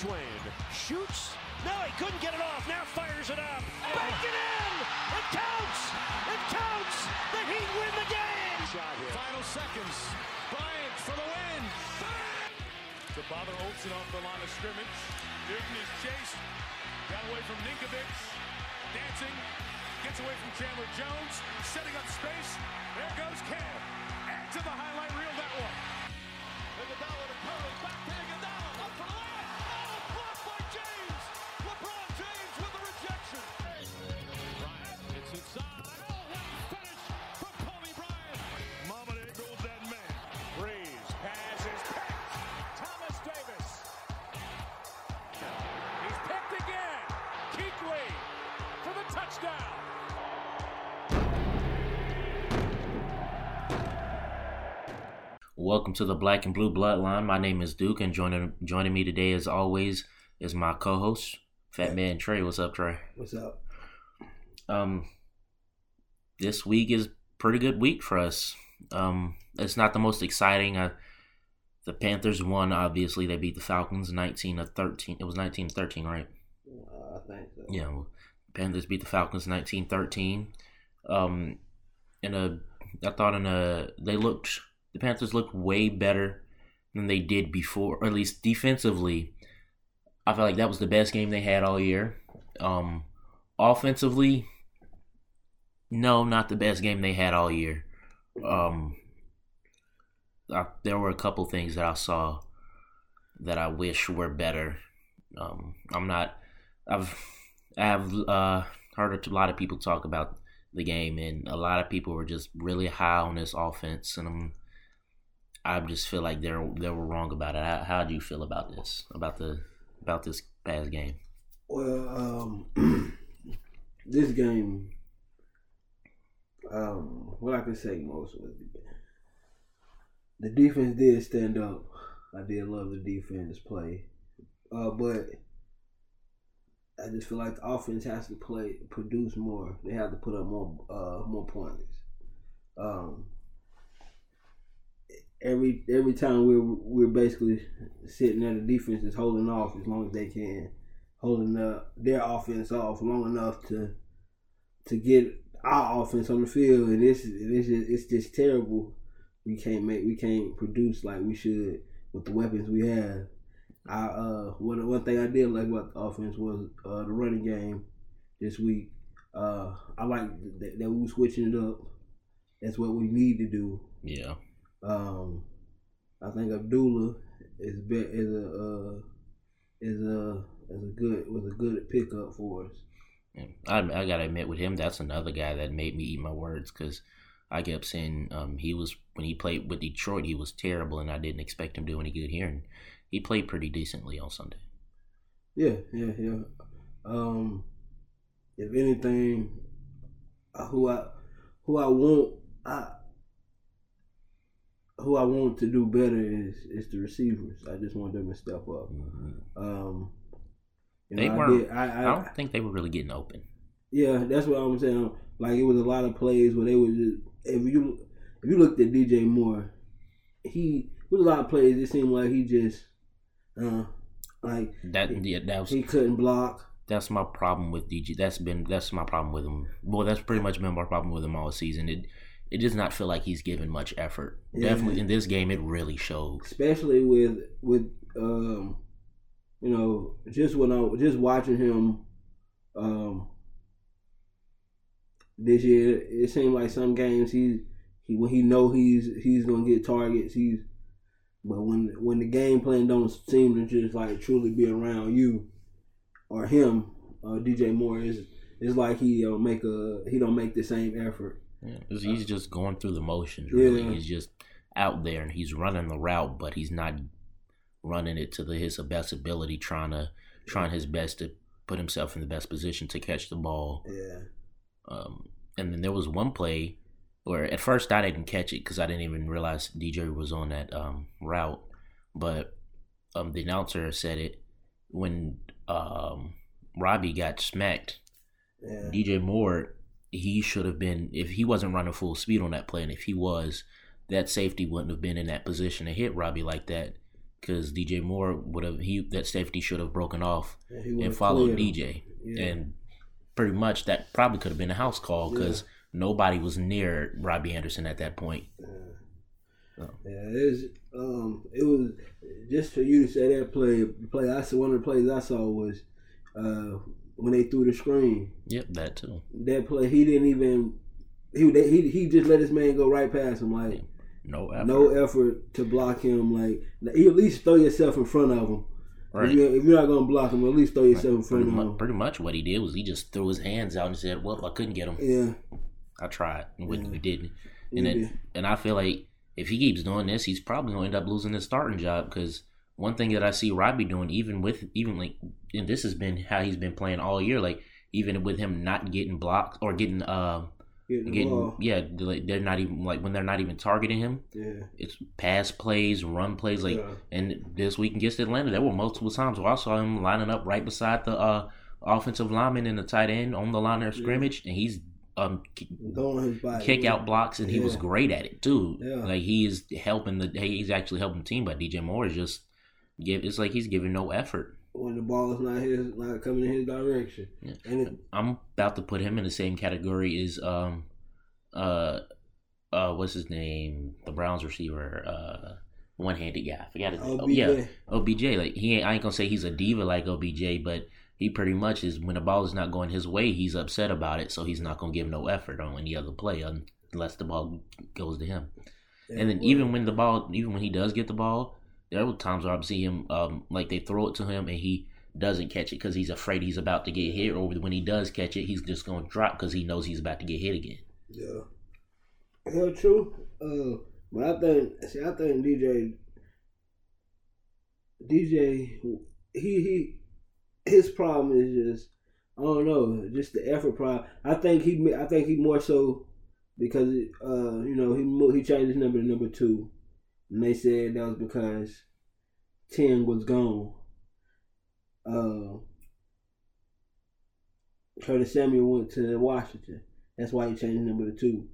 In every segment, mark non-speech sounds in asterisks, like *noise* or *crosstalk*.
Twain shoots. No, he couldn't get it off. Now fires it up. Back it in. It counts. It counts. The Heat win the game. Shot here. Final seconds. Bryant for the win. To bother Olsen off the line of scrimmage. Newton is chased. Got away from Ninkovich. Dancing. Gets away from Chandler Jones. Setting up space. There goes Cam. Add to the highlight reel that one. Iguodala Welcome to the Black and Blue Bloodline. My name is Duke, and joining joining me today, as always, is my co-host, Fat Man Trey. What's up, Trey? What's up? Um, this week is pretty good week for us. Um, it's not the most exciting. Uh, the Panthers won. Obviously, they beat the Falcons nineteen to thirteen. It was nineteen to thirteen, right? Uh, I think so. Yeah, well, Panthers beat the Falcons 19-13. Um, in a, I thought in a, they looked, the Panthers looked way better than they did before, or at least defensively. I felt like that was the best game they had all year. Um, offensively, no, not the best game they had all year. Um, I, there were a couple things that I saw that I wish were better. Um, I'm not. I've I've uh, heard a lot of people talk about the game, and a lot of people were just really high on this offense, and I'm. I just feel like they're they were wrong about it. How, how do you feel about this? About the about this past game? Well, um, *clears throat* this game, um, what I can say most was the, the defense did stand up. I did love the defense play, uh, but I just feel like the offense has to play, produce more. They have to put up more, uh, more points. Um, every every time we're we're basically sitting there, the defense is holding off as long as they can, holding the, their offense off long enough to to get our offense on the field, and this this is it's just terrible. We can't make we can't produce like we should with the weapons we have. I uh one one thing I did like about the offense was uh the running game this week. Uh I like that, that we were switching it up. That's what we need to do. Yeah, Um, I think Abdullah is be, is a uh, is a is a good was a good pickup for us. I I gotta admit with him, that's another guy that made me eat my words because I kept saying um he was when he played with Detroit he was terrible and I didn't expect him to do any good here and he played pretty decently on Sunday. Yeah, yeah, yeah. Um, if anything, uh, who I who I want I who I want to do better is is the receivers. I just want them to step up. Um, They know, I weren't. did- I, I, I, don't think they were really getting open. Yeah, that's what I'm saying. Like it was a lot of plays where they were just if you if you looked at DJ Moore, he with a lot of plays it seemed like he just uh like That yeah, that was he couldn't block. that's my problem with DJ. That's been that's my problem with him. Well, that's pretty much been my problem with him all season. It it does not feel like he's given much effort. Yeah. Definitely in this game, it really shows. Especially with with um you know, just when I just watching him um this year, it seemed like some games he's he when he know he's he's gonna get targets, he's but when when the game plan don't seem to just like truly be around you or him, uh, DJ Moore is it's like he don't make a he don't make the same effort. Yeah, he's just going through the motions. Really, Yeah. he's just out there and he's running the route, but he's not running it to the, his best ability. Trying to trying his best to put himself in the best position to catch the ball. Yeah. Um, and then there was one play where at first I didn't catch it because I didn't even realize DJ was on that um, route. But um, the announcer said it when um, Robbie got smacked. Yeah. DJ Moore, he should have been if he wasn't running full speed on that play, and if he was, that safety wouldn't have been in that position to hit Robbie like that because DJ Moore would have he that safety should have broken off Yeah, and followed. DJ, Yeah. and pretty much that probably could have been a house call because nobody was near Robbie Anderson at that point. Yeah, it's, um, it was just for you to say that play. Play I saw, one of the plays I saw was uh, when they threw the screen. Yep, that too. That play, he didn't even he they, he he just let his man go right past him, like No effort. no effort to block him. Like you at least throw yourself in front of him. right. If, you're, if you're not gonna block him, at least throw yourself in front Pretty of much, him. pretty much what he did was he just threw his hands out and said, "Well, I couldn't get him. Yeah, I tried, and we, Yeah. we didn't." And it, and I feel like if he keeps doing this, he's probably going to end up losing his starting job because one thing that I see Robbie doing, even with even like, and this has been how he's been playing all year, like even with him not getting blocked or getting uh getting getting yeah, like they're not even like when they're not even targeting him, Yeah, it's pass plays, run plays, like. yeah. And this week against Atlanta, there were multiple times where I saw him lining up right beside the uh, offensive lineman and the tight end on the line of Yeah. scrimmage, and he's um his body. kick out blocks, and he was great at it too. Yeah. Like he is helping the he's actually helping the team, but DJ Moore is just give. It's like he's giving no effort. when the ball is not his, not coming in his direction. Yeah. And it, I'm about to put him in the same category as um uh uh what's his name the Browns receiver uh one handed guy I forgot his name. Oh, OBJ. yeah OBJ like he ain't, I ain't gonna say he's a diva like OBJ but he pretty much is when the ball is not going his way he's upset about it so he's not gonna give no effort on any other play unless the ball goes to him and then even when the ball even when he does get the ball there were times where I see him um like they throw it to him and he doesn't catch it because he's afraid he's about to get hit or when he does catch it he's just gonna drop because he knows he's about to get hit again Yeah. Hell true. Uh, but I think see, I think DJ, DJ, he he, his problem is just I don't know, just the effort problem. I think he I think he more so because uh you know he he changed his number to number two, and they said that was because ten was gone. Uh, Curtis Samuel went to Washington. That's why he changed number to two.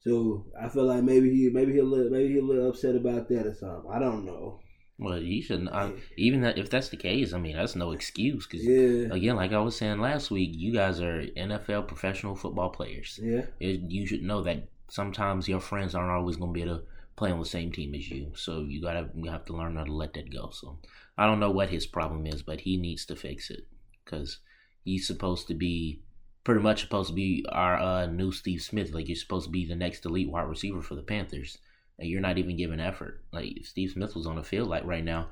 So I feel like maybe he maybe he'll maybe he'll a little upset about that or something. I don't know. well you shouldn't I, even that if that's the case I mean that's no excuse because Yeah, again like I was saying last week you guys are NFL professional football players yeah, it, you should know that sometimes your friends aren't always going to be able to play on the same team as you. So you gotta you have to learn how to let that go. So I don't know what his problem is, but he needs to fix it because he's supposed to be pretty much supposed to be our uh, new Steve Smith. Like you're supposed to be the next elite wide receiver for the Panthers, and you're not even giving effort. Like if Steve Smith was on the field like right now.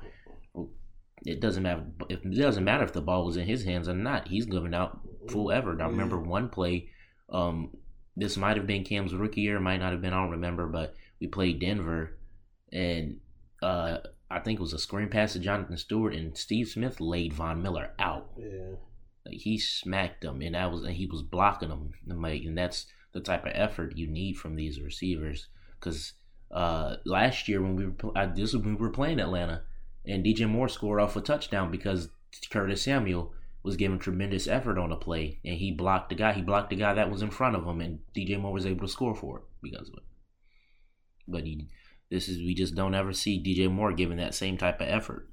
It doesn't matter. If, it doesn't matter if the ball was in his hands or not. He's giving out full effort. I remember one play um, this might have been Cam's rookie year, might not have been, I don't remember, but we played Denver and uh, I think it was a screen pass to Jonathan Stewart and Steve Smith laid Von Miller out. yeah. Like he smacked him and that was and he was blocking him. And like and that's the type of effort you need from these receivers cuz uh, last year when we were uh, this was when we were playing Atlanta and DJ Moore scored off a touchdown because Curtis Samuel was giving tremendous effort on a play, and he blocked the guy. He blocked the guy that was in front of him, and DJ Moore was able to score for it because of it. But he, this is we just don't ever see DJ Moore giving that same type of effort.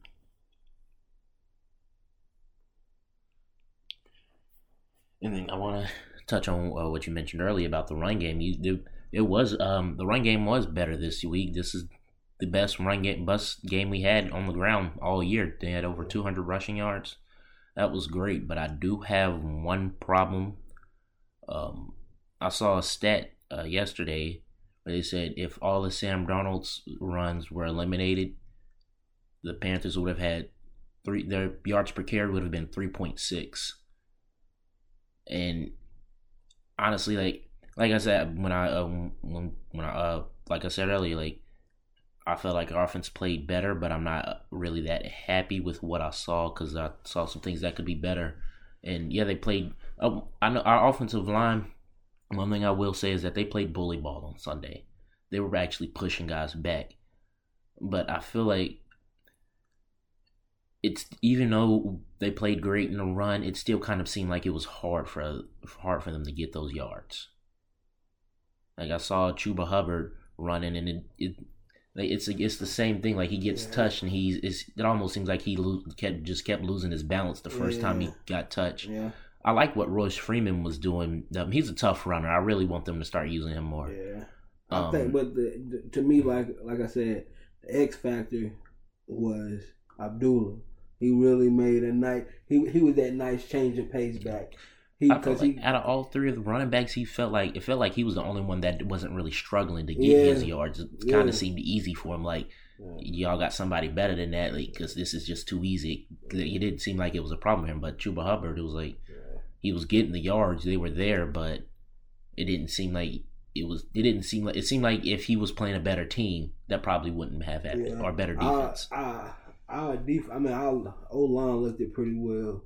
And then I want to touch on uh, what you mentioned earlier about the run game. You, it, it was um, the run game was better this week. This is the best run game bus game we had on the ground all year. They had over 200 rushing yards. That was great, but I do have one problem. Um, I saw a stat uh, yesterday they said if all of Sam Darnold's runs were eliminated, the Panthers would have had three. Their yards per carry would have been 3.6. And honestly, like like I said when I uh, when when I uh, like I said earlier, like I felt like our offense played better, but I'm not really that happy with what I saw because I saw some things that could be better. And yeah, they played. Uh, I know our offensive line. One mm-hmm. thing I will say is that they played bully ball on Sunday. They were actually pushing guys back, but I feel like it's even though they played great in the run, it still kind of seemed like it was hard for hard for them to get those yards. Like I saw Chuba Hubbard running, and it, it Like it's it's the same thing. Like he gets Yeah. touched and he's it's, it almost seems like he lo- kept just kept losing his balance the first time he got touched. Yeah, I like what Royce Freeman was doing. Um, he's a tough runner. I really want them to start using him more. yeah. I Um, think, but the, the, to me, like like I said, the X factor was Abdullah. He really made a nice. He he was that nice change of pace back. He I felt like he out of all three of the running backs, he felt like it felt like he was the only one that wasn't really struggling to get Yeah. his yards. It kind Yeah. of seemed easy for him. Like y'all got somebody better than that, like because this is just too easy. It didn't seem like it was a problem for him. But Chuba Hubbard, it was like he was getting the yards; they were there, but it didn't seem like it was. It didn't seem like it seemed like if he was playing a better team, that probably wouldn't have happened Yeah. or better defense. Our, our, our def- I mean, our O line looked it pretty well.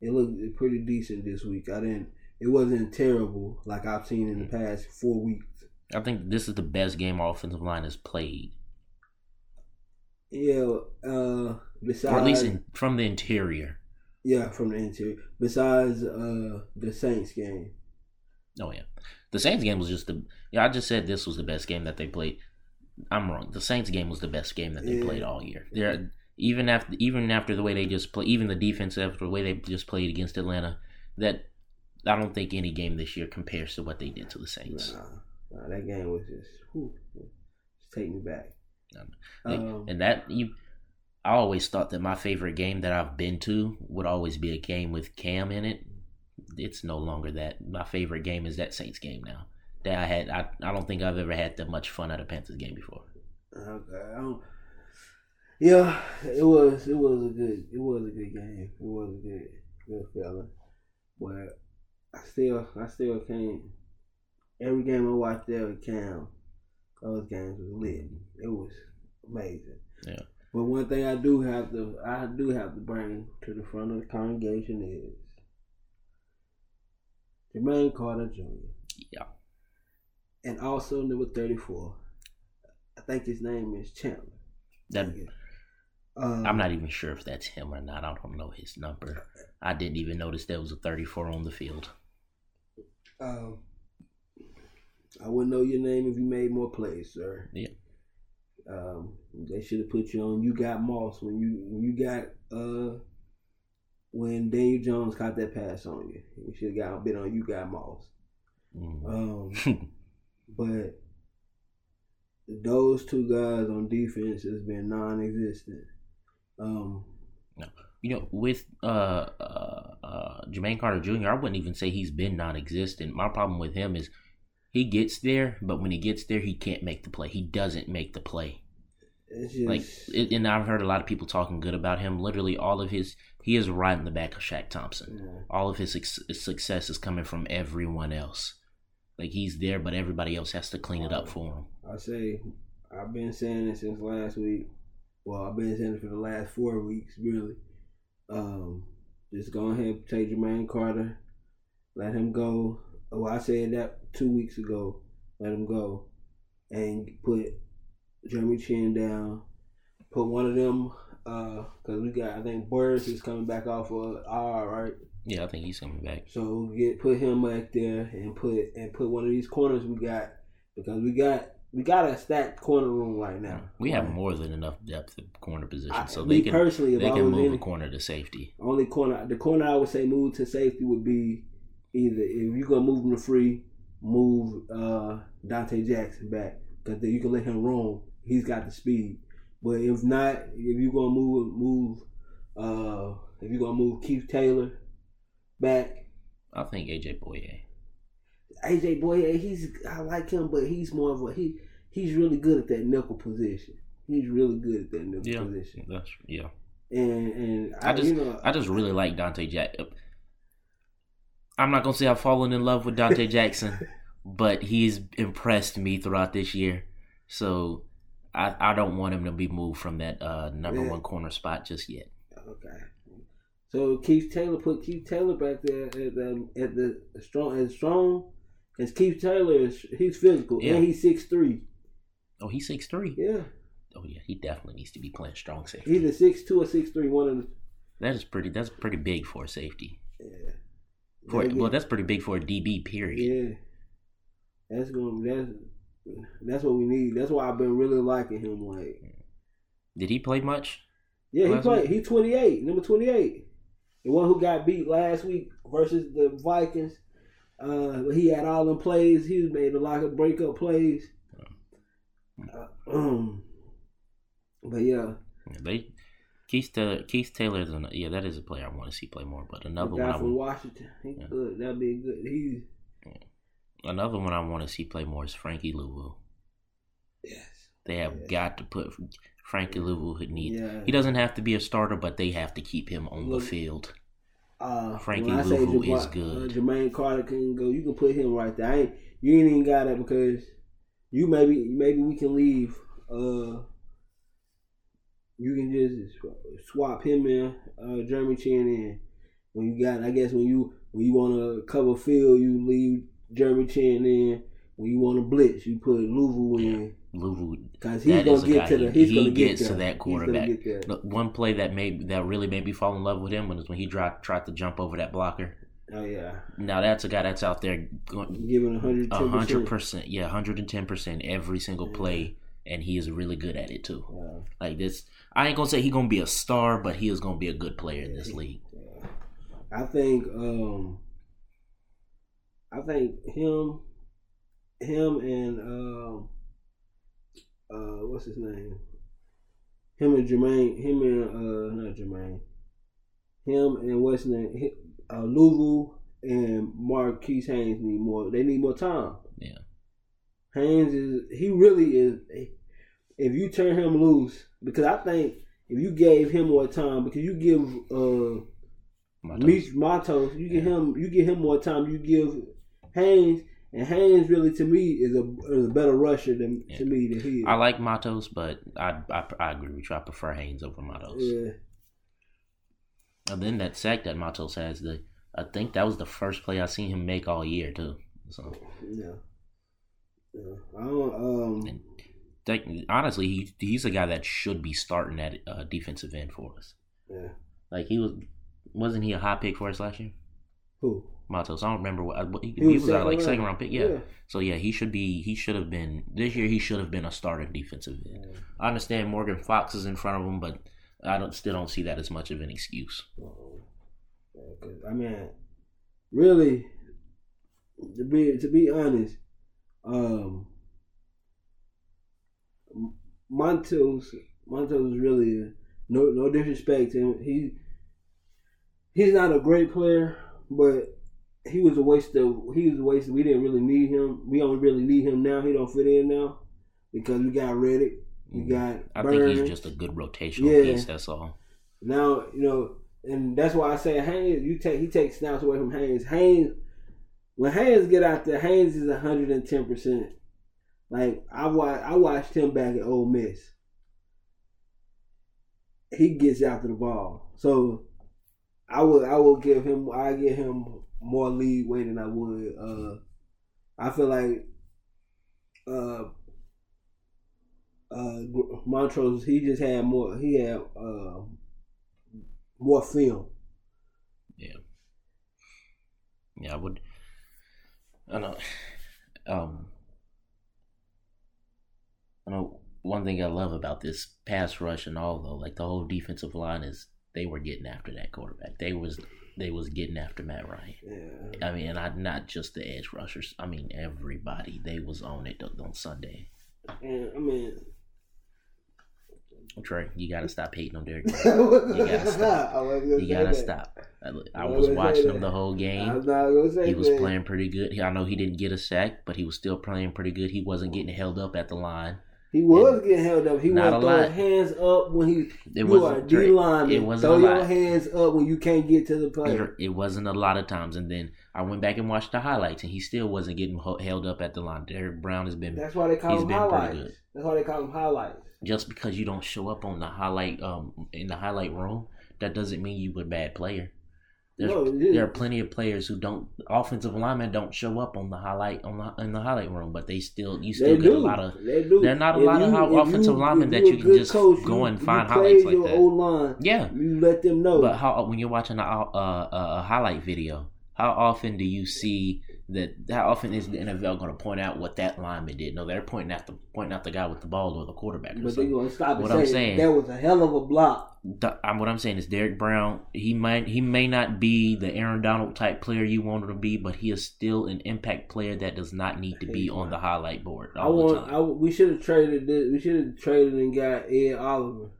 It looked pretty decent this week. I didn't. It wasn't terrible like I've seen in the past four weeks. I think this is the best game our offensive line has played, Yeah. Uh. Besides, or at least in, from the interior. Yeah, from the interior. Besides, uh, the Saints game. Oh yeah, the Saints game was just the. Yeah, I just said this was the best game that they played. I'm wrong. The Saints game was the best game that they Yeah. played all year. They're even after even after the way they just play, even the defense after the way they just played against Atlanta. That I don't think any game this year compares to what they did to the Saints. Nah, nah, that game was just, whew, just take me back. Like, Um, and that you, I always thought that my favorite game that I've been to would always be a game with Cam in it. It's no longer that. My favorite game is that Saints game now. That I had, I, I don't think I've ever had that much fun at a Panthers game before. Okay. I don't, yeah, it was it was a good it was a good game. It was a good good feeling. But I still I still can't every game I watched there with Cam, those games was lit. It was amazing. Yeah. But one thing I do have to I do have to bring to the front of the congregation is Jermaine Carter Jr. Yeah. And also number thirty four. I think his name is Chandler. That Um, I'm not even sure if that's him or not. I don't know his number. I didn't even notice there was a 34 on the field. Um, I wouldn't know your name if you made more plays, sir. Yeah. Um, they should have put you on. You got Moss when you when you got uh when Daniel Jones caught that pass on you. You should have got bit on. You got Moss. Mm. Um, *laughs* but those two guys on defense has been non-existent. Um, You know, with uh, uh, uh, Jermaine Carter Jr., I wouldn't even say he's been non-existent. My problem with him is he gets there, but when he gets there, he can't make the play. He doesn't make the play. it's just Like, it, and I've heard a lot of people talking good about him. Literally, all of his he is right in the back of Shaq Thompson. Yeah. All of his suc- success is coming from everyone else. Like he's there, but everybody else has to clean it up for him. I say I've been saying it since last week. Well, I've been saying it for the last four weeks, really. Um, just go ahead take Jermaine Carter, let him go. Oh, I said that two weeks ago. Let him go, and put Jeremy Chinn down. Put one of them, uh, cause we got I think Burris is coming back off of R, right? Yeah, I think he's coming back. So get put him back there and put and put one of these corners we got because we got we got a stacked corner room right now. We have Right. more than enough depth at corner position, I- so they can personally, they can move in- a corner to safety. Only corner the corner I would say move to safety would be either if you're gonna move him to free, move uh Donte Jackson back because then you can let him roam. He's got the speed. But if not, if you're gonna move move uh if you're gonna move Keith Taylor back, I think AJ Bouye. AJ Bouye, he's I like him, but he's more of a he he's really good at that nickel position. He's really good at that nickel Yeah, position. that's yeah. And and I, I just you know I just really like Donte Jack. I'm not gonna say I've fallen in love with Donte Jackson, but he's impressed me throughout this year. So I I don't want him to be moved from that uh, number Yeah. one corner spot just yet. okay. So Keith Taylor put Keith Taylor back there at the at the strong as strong as Keith Taylor is. He's physical Yeah. and he's six three. Oh, he's six three. Yeah, Oh yeah, he definitely needs to be playing strong safety. either six two or six three. One of the That is pretty. That's pretty big for a safety. yeah. For well, that's pretty big for a DB. Period. yeah. That's going. That's That's what we need. That's why I've been really liking him. Like, Did he play much? yeah, he played. week? He twenty eight, number twenty eight, the one who got beat last week versus the Vikings. Uh, he had all them plays. He made a lot of breakup plays. Uh, um, but yeah, Yeah, They Keith Taylor, Keith Taylor's an, yeah, that is a player I want to see play more. But the another one, guy I, from Washington, he Yeah. good. That'd be good. He's another one I want to see play more is Frankie Luvu. yes, They have Yeah. got to put Frankie Luvu. He needs. yeah. He doesn't have to be a starter, but they have to keep him on Look, the field. Uh, Frankie Luvu Jama- is good. Uh, Jermaine Carter can go. You can put him right there. I ain't, you ain't even got it because you maybe maybe we can leave. Uh, you can just swap him in, uh, Jeremy Chinn in. When you got, I guess when you when you want to cover field, you leave Jeremy Chinn in. When you want to blitz, you put Luvu in Luvu. because he's gonna get to the. He, He's he gonna get gets to that quarterback. Look, one play that made that really made me fall in love with him was when he tried tried to jump over that blocker. Oh yeah, Now that's a guy that's out there going giving a hundred a hundred percent. percent, yeah, hundred and ten percent every single play, and he is really good at it too. Yeah. Like this, I ain't gonna say he gonna be a star, but he is gonna be a good player in this league. I think um I think him him and um uh what's his name? Him and Jermaine him and uh not Jermaine. Him and what's his name? Uh Luvu and Marquise Haynes need more they need more time. Yeah. Haynes is he really is if you turn him loose because I think if you gave him more time because you give uh Matos. Meech Matos, you give him you give him more time. You give Haynes, and Haynes really to me is a is a better rusher than Yeah. to me than he is. I like Matos, but I, I I agree with you. I prefer Haynes over Matos. yeah, And then that sack that Matos has, the I think that was the first play I seen him make all year too. So yeah, yeah. I don't. Um, And- honestly, he he's a guy that should be starting at uh, defensive end for us. yeah. Like he was, wasn't he a high pick for us last year? Who? Matos. I don't remember what, what he, He he was was, like second second round. round pick. Yeah. Yeah. So yeah, he should be. He should have been this year. He should have been a starting defensive end. I understand Morgan Fox is in front of him, but I don't still don't see that as much of an excuse. Uh-oh. I mean, really, to be to be honest, um, Montos Montos is really no no disrespect to him. He he's not a great player, but he was a waste of he was a waste. Of, we didn't really need him. We don't really need him now. He don't fit in now because we got Reddick. We got. I Burns. think he's just a good rotational Yeah. piece. That's all. Now you know, and that's why I say Haynes. You take he takes snaps away from Haynes. Haynes, when Haynes get out there, Haynes is hundred and ten percent. Like I watched, I watched him back at Ole Miss. He gets after the ball, so I would I will give him I give him more leeway than I would. Uh, I feel like uh, uh, Montrose he just had more he had uh, more film. Yeah. Yeah, I would. I know. Um. I know one thing I love about this pass rush and all though, like the whole defensive line is they were getting after that quarterback. They was they was getting after Matt Ryan. Yeah. I mean, and I, not just the edge rushers. I mean, everybody. They was on it on Sunday. And I mean, Trey, you gotta *laughs* stop hating on Derrick. you gotta stop. You gotta that. stop. I, I I was wasn't gonna say watching him that. the whole game. I'm not gonna say He was that. playing pretty good. I know he didn't get a sack, but he was still playing pretty good. He wasn't getting held up at the line. He was getting held up. He was throwing hands up when he. It you are a. D lineman. It wasn't Throw your hands up when you can't get to the player. It, wasn't a lot of times. And then I went back and watched the highlights, and he still wasn't getting held up at the line. Derrick Brown has been That's why they call been highlights. good. That's why they call them highlights. just because you don't show up on the highlight um in the highlight room, that doesn't mean you a bad player. There's, No, there are plenty of players who don't offensive linemen don't show up on the highlight on the in the highlight room, but they still you still get do. a lot of they do. there are not a If lot of you- if offensive you- linemen that you can just coach, go and you find highlights like that. line. yeah. You let them know. But how when you're watching a, a, a, a highlight video, how often do you see that how often is the NFL going to point out what that lineman did? No, they're pointing out the pointing out the guy with the ball or the quarterback. Or But they something. gonna stop What I'm saying- that was a hell of a block. The- I'm, what I'm saying is Derrick Brown. He might he may not be the Aaron Donald type player you want him to be, but he is still an impact player that does not need to be on the highlight board I want. I, we should have traded this. We should have traded and got Ed Oliver.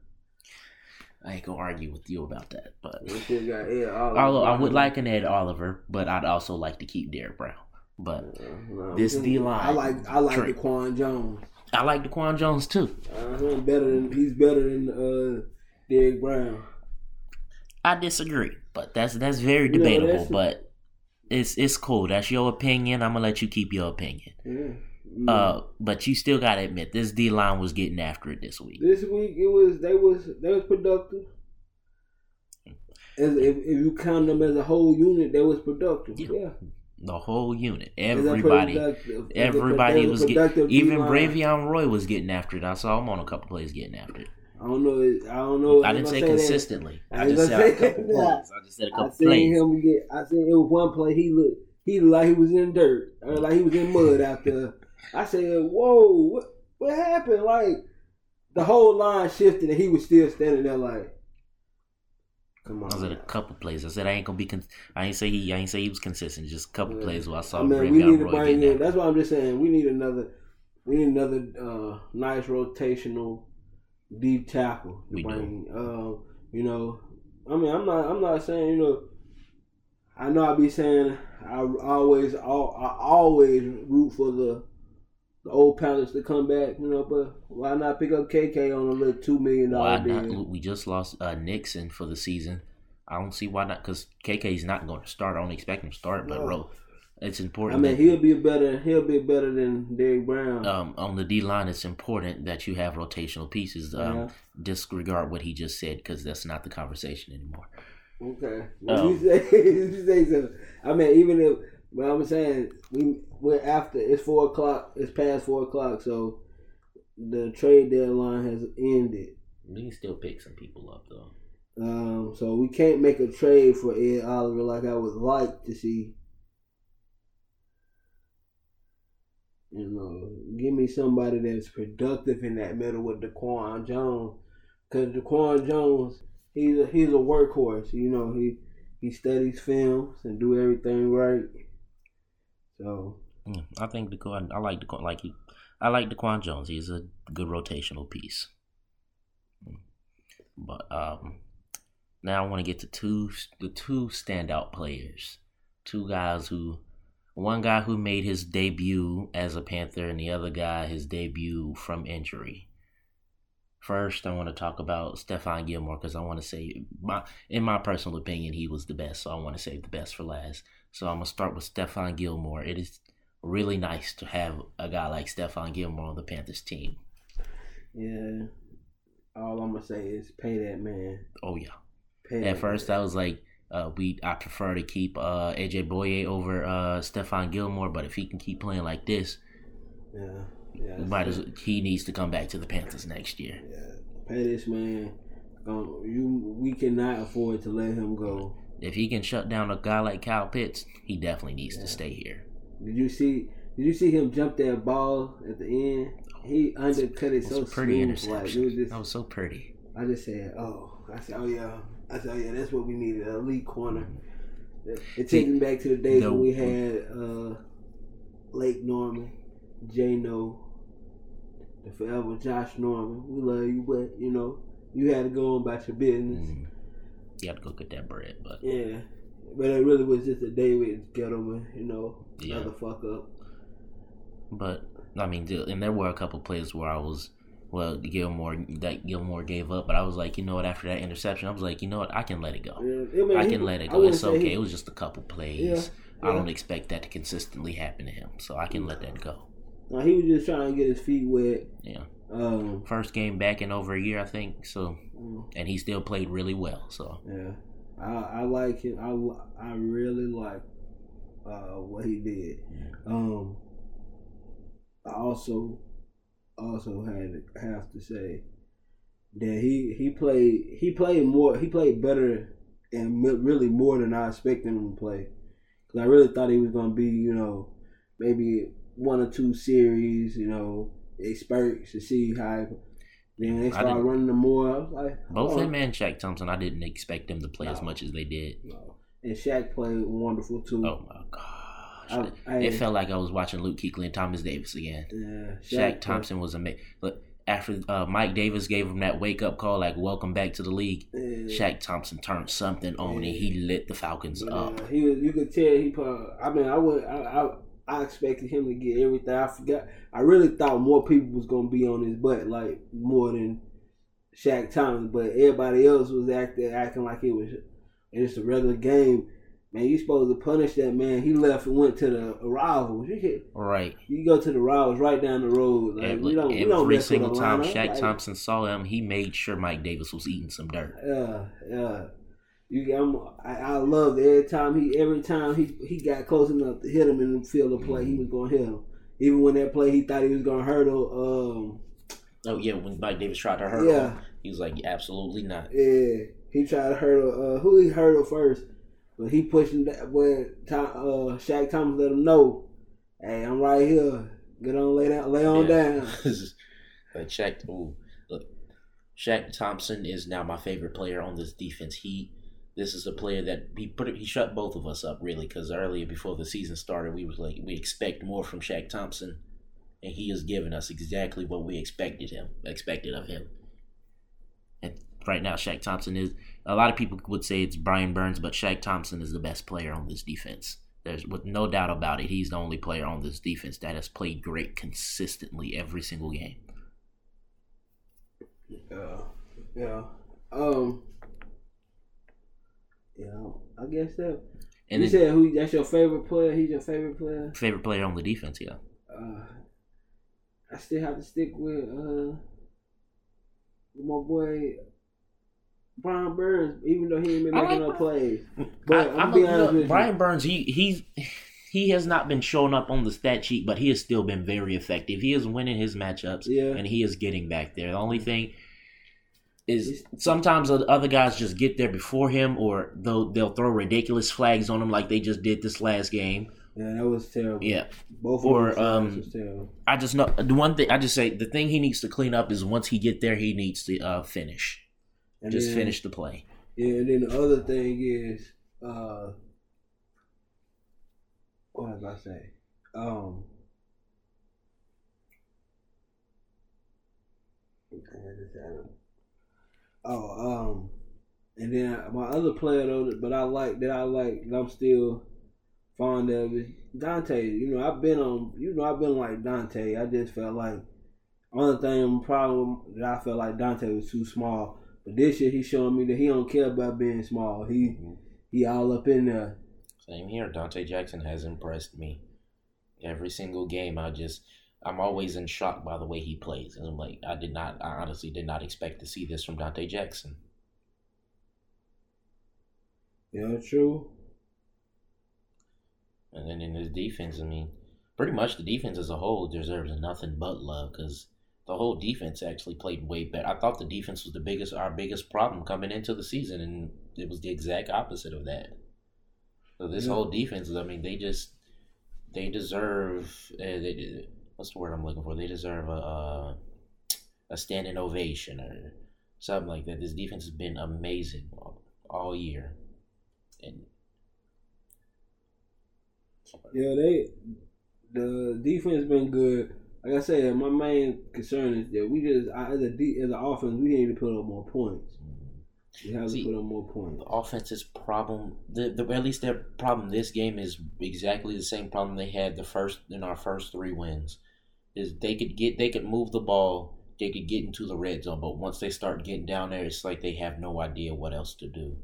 I ain't gonna argue with you about that, but We should have got although I would like an Ed Oliver, but I'd also like to keep Derrick Brown. But Uh, no, This D-line, I like. I like Trey. Daquan Jones. I like Daquan Jones too. Uh, better than he's better than uh, Derrick Brown. I disagree, but that's that's very debatable. that's- but it's it's cool. That's your opinion. I'm gonna let you keep your opinion. Yeah. Uh, but you still gotta admit this D line was getting after it this week. This week it was they was they was productive. As if, if you count them as a whole unit, they was productive. Yeah. Yeah, The whole unit, everybody, productive- as a everybody was getting. Even. Bravion Roy was getting after it. I saw him on a couple plays getting after it. I don't know. I don't know. I didn't say that. consistently. I I just said a couple *laughs* that. plays. I just said a I couple seen plays. him get. I seen it was one play. He looked. He looked like he was in dirt, or like he was in mud out there. *laughs* I said, "Whoa, what, what happened?" Like the whole line shifted, and he was still standing there, like, "Come on." I said a couple plays. I said I ain't gonna be. Con- I ain't say he. I ain't say he was consistent. Just a couple Yeah. plays where I saw I mean, we need to bring in. it. That's why I'm just saying we need another. We need another uh, nice rotational deep tackle. We do. bring. Um, you know, I mean, I'm not. I'm not saying you know. I know I be saying I always, I always root for the the old Panthers to come back. You know, but why not pick up KK on a little two million dollar deal? We just lost uh, Nixon for the season. I don't see why not. Because KK's not going to start. I don't expect him to start, but No. bro, it's important. I mean, that- he'll be better. He'll be better than Derrick Brown. um, on the D line, it's important that you have rotational pieces. Um, Yeah. Disregard what he just said because that's not the conversation anymore. Okay. Oh. *laughs* You say, you say so. I mean, even if, but I'm saying we we're after it's four o'clock. It's past four o'clock, so the trade deadline has ended. We can still pick some people up though. Um, so we can't make a trade for Ed Oliver like I would like to see. You know, give me somebody that's productive in that middle with Daquan Jones, because Daquan Jones, he's a he's a workhorse. You know, he he studies films and do everything right. So I think Daquan. I like Daquan. Like he, I like Daquan Jones. He's a good rotational piece. But um, now I want to get to two the two standout players, two guys who, one guy who made his debut as a Panther, and the other guy his debut from injury. First, I want to talk about Stephon Gilmore because I want to say, my in my personal opinion, he was the best. So I want to save the best for last. So I'm gonna start with Stephon Gilmore. It is really nice to have a guy like Stephon Gilmore on the Panthers team. yeah, all I'm gonna say is pay that man. Oh yeah. Pay At first, man. I was like, uh, we I prefer to keep uh, AJ Bouye over uh, Stephon Gilmore, but if he can keep playing like this, yeah, yeah. might as he needs to come back to the Panthers next year. Yeah, pay this man. Um, you, we cannot afford to let him go. If he can shut down a guy like Kyle Pitts, he definitely needs to stay here. Did you see? Did you see him jump that ball at the end? He undercut it It so pretty smooth. Like it interception. was just, that was so pretty. I just said, oh, I said, oh yeah, I said, oh yeah, that's what we needed, an elite corner. It, it takes me back to the days the- when we had uh, Lake Norman, J No, the forever Josh Norman. We love you, but you know, you had to go on about your business. Mm. You had to go get that bread, but Yeah, but it really was just a David Gettleman, you know, Yeah. another fuck up. But I mean, and there were a couple plays where I was, well, Gilmore that Gilmore gave up, but I was like, you know what? After that interception, I was like, you know what? I can let it go. Yeah, I, mean, I he- can let it go. It's okay. he- It was just a couple plays. Yeah, I don't expect that to consistently happen to him, so I can let that go. No, he was just trying to get his feet wet. Yeah. Um, First game back in over a year, I think. So, mm, and he still played really well. So, yeah, I, I like him. I, I really like uh, what he did. Um, I also also had have to say that he he played he played more he played better and really more than I expected him to play. because I really thought he was gonna be, you know, maybe one or two series, you know, spurts to see how. Then they started running them more. I was like, both oh. him and Shaq Thompson, I didn't expect them to play no. as much as they did. No. And Shaq played wonderful too. Oh my gosh! I, I, it felt like I was watching Luke Kuechly and Thomas Davis again. Yeah, Shaq, Shaq Thompson was amazing. Look, after uh, Mike Davis gave him that wake up call, like "Welcome back to the league," yeah. Shaq Thompson turned something on yeah. and he lit the Falcons but, up. He was, you could tell he put. I mean, I would, I, I, I expected him to get everything. I forgot. I really thought more people was gonna be on his butt, like more than Shaq Thompson. But everybody else was acting acting like it was it's a regular game. Man, you supposed to punish that man. He left and went to the rivals. Right. You go to the rivals right down the road. Like, every, we don't, every we don't single time Shaq like, Thompson saw him, he made sure Mike Davis was eating some dirt. Yeah, yeah. You, I'm, I, I love every time he every time he he got close enough to hit him in the field of play, mm-hmm. he was gonna hit him. Even when that play, he thought he was gonna hurdle. Um, oh yeah, when Mike Davis tried to hurdle, yeah. he was like, absolutely not. Yeah, he tried to hurdle. Uh, who he hurdle first? But he pushing that Tom, uh, Shaq Thomas let him know, hey, I'm right here. Get on, lay down, lay on yeah. down. *laughs* like Shaq, ooh, look, Shaq Thompson is now my favorite player on this defense. He, this is a player that he put he shut both of us up really because earlier before the season started, we was like we expect more from Shaq Thompson, and he has given us exactly what we expected him expected of him. And right now, Shaq Thompson is a lot of people would say it's Brian Burns, but Shaq Thompson is the best player on this defense. There's with no doubt about it, he's the only player on this defense that has played great consistently every single game. Yeah, yeah, um, yeah. I guess so. And you then, said who? That's your favorite player. He's your favorite player. Favorite player on the defense, yeah. Uh, I still have to stick with uh, my boy Brian Burns, even though he ain't been making no plays. *laughs* But I, am be honest with Brian you. Burns, he he's he has not been showing up on the stat sheet, but he has still been very effective. He is winning his matchups, yeah. and he is getting back there. The only thing is sometimes other guys just get there before him, or they'll they'll throw ridiculous flags on him like they just did this last game. Yeah, that was terrible. Yeah, both or um, I just know the one thing I just say the thing he needs to clean up is once he get there, he needs to uh, finish. And just then, finish the play. Yeah, and then the other thing is, uh, what was I say? Um, oh, um, and then my other player though, but I like that I like that I'm still fond of is Donte. You know, I've been on. You know, I've been like Donte. I just felt like only thing problem that I felt like Donte was too small. But this year he's showing me that he don't care about being small. He mm-hmm. he all up in there. Same here. Donte Jackson has impressed me. Every single game, I just I'm always in shock by the way he plays, and I'm like, I did not, I honestly did not expect to see this from Donte Jackson. Yeah, true. And then in his defense, I mean, pretty much the defense as a whole deserves nothing but love because the whole defense actually played way better. I thought the defense was the biggest, our biggest problem coming into the season, and it was the exact opposite of that. So this yeah. whole defense, I mean, they just they deserve. Uh, they, what's the word I'm looking for? They deserve a a, a standing ovation or something like that. This defense has been amazing all, all year, and yeah, they the defense been good like I said, my main concern is that we just as a as an offense, we need to put up more points. Mm-hmm. We have See, to put up more points. The offense's problem, the, the at least their problem this game is exactly the same problem they had the first in our first three wins. Is they could get they could move the ball, they could get into the red zone, but once they start getting down there, it's like they have no idea what else to do,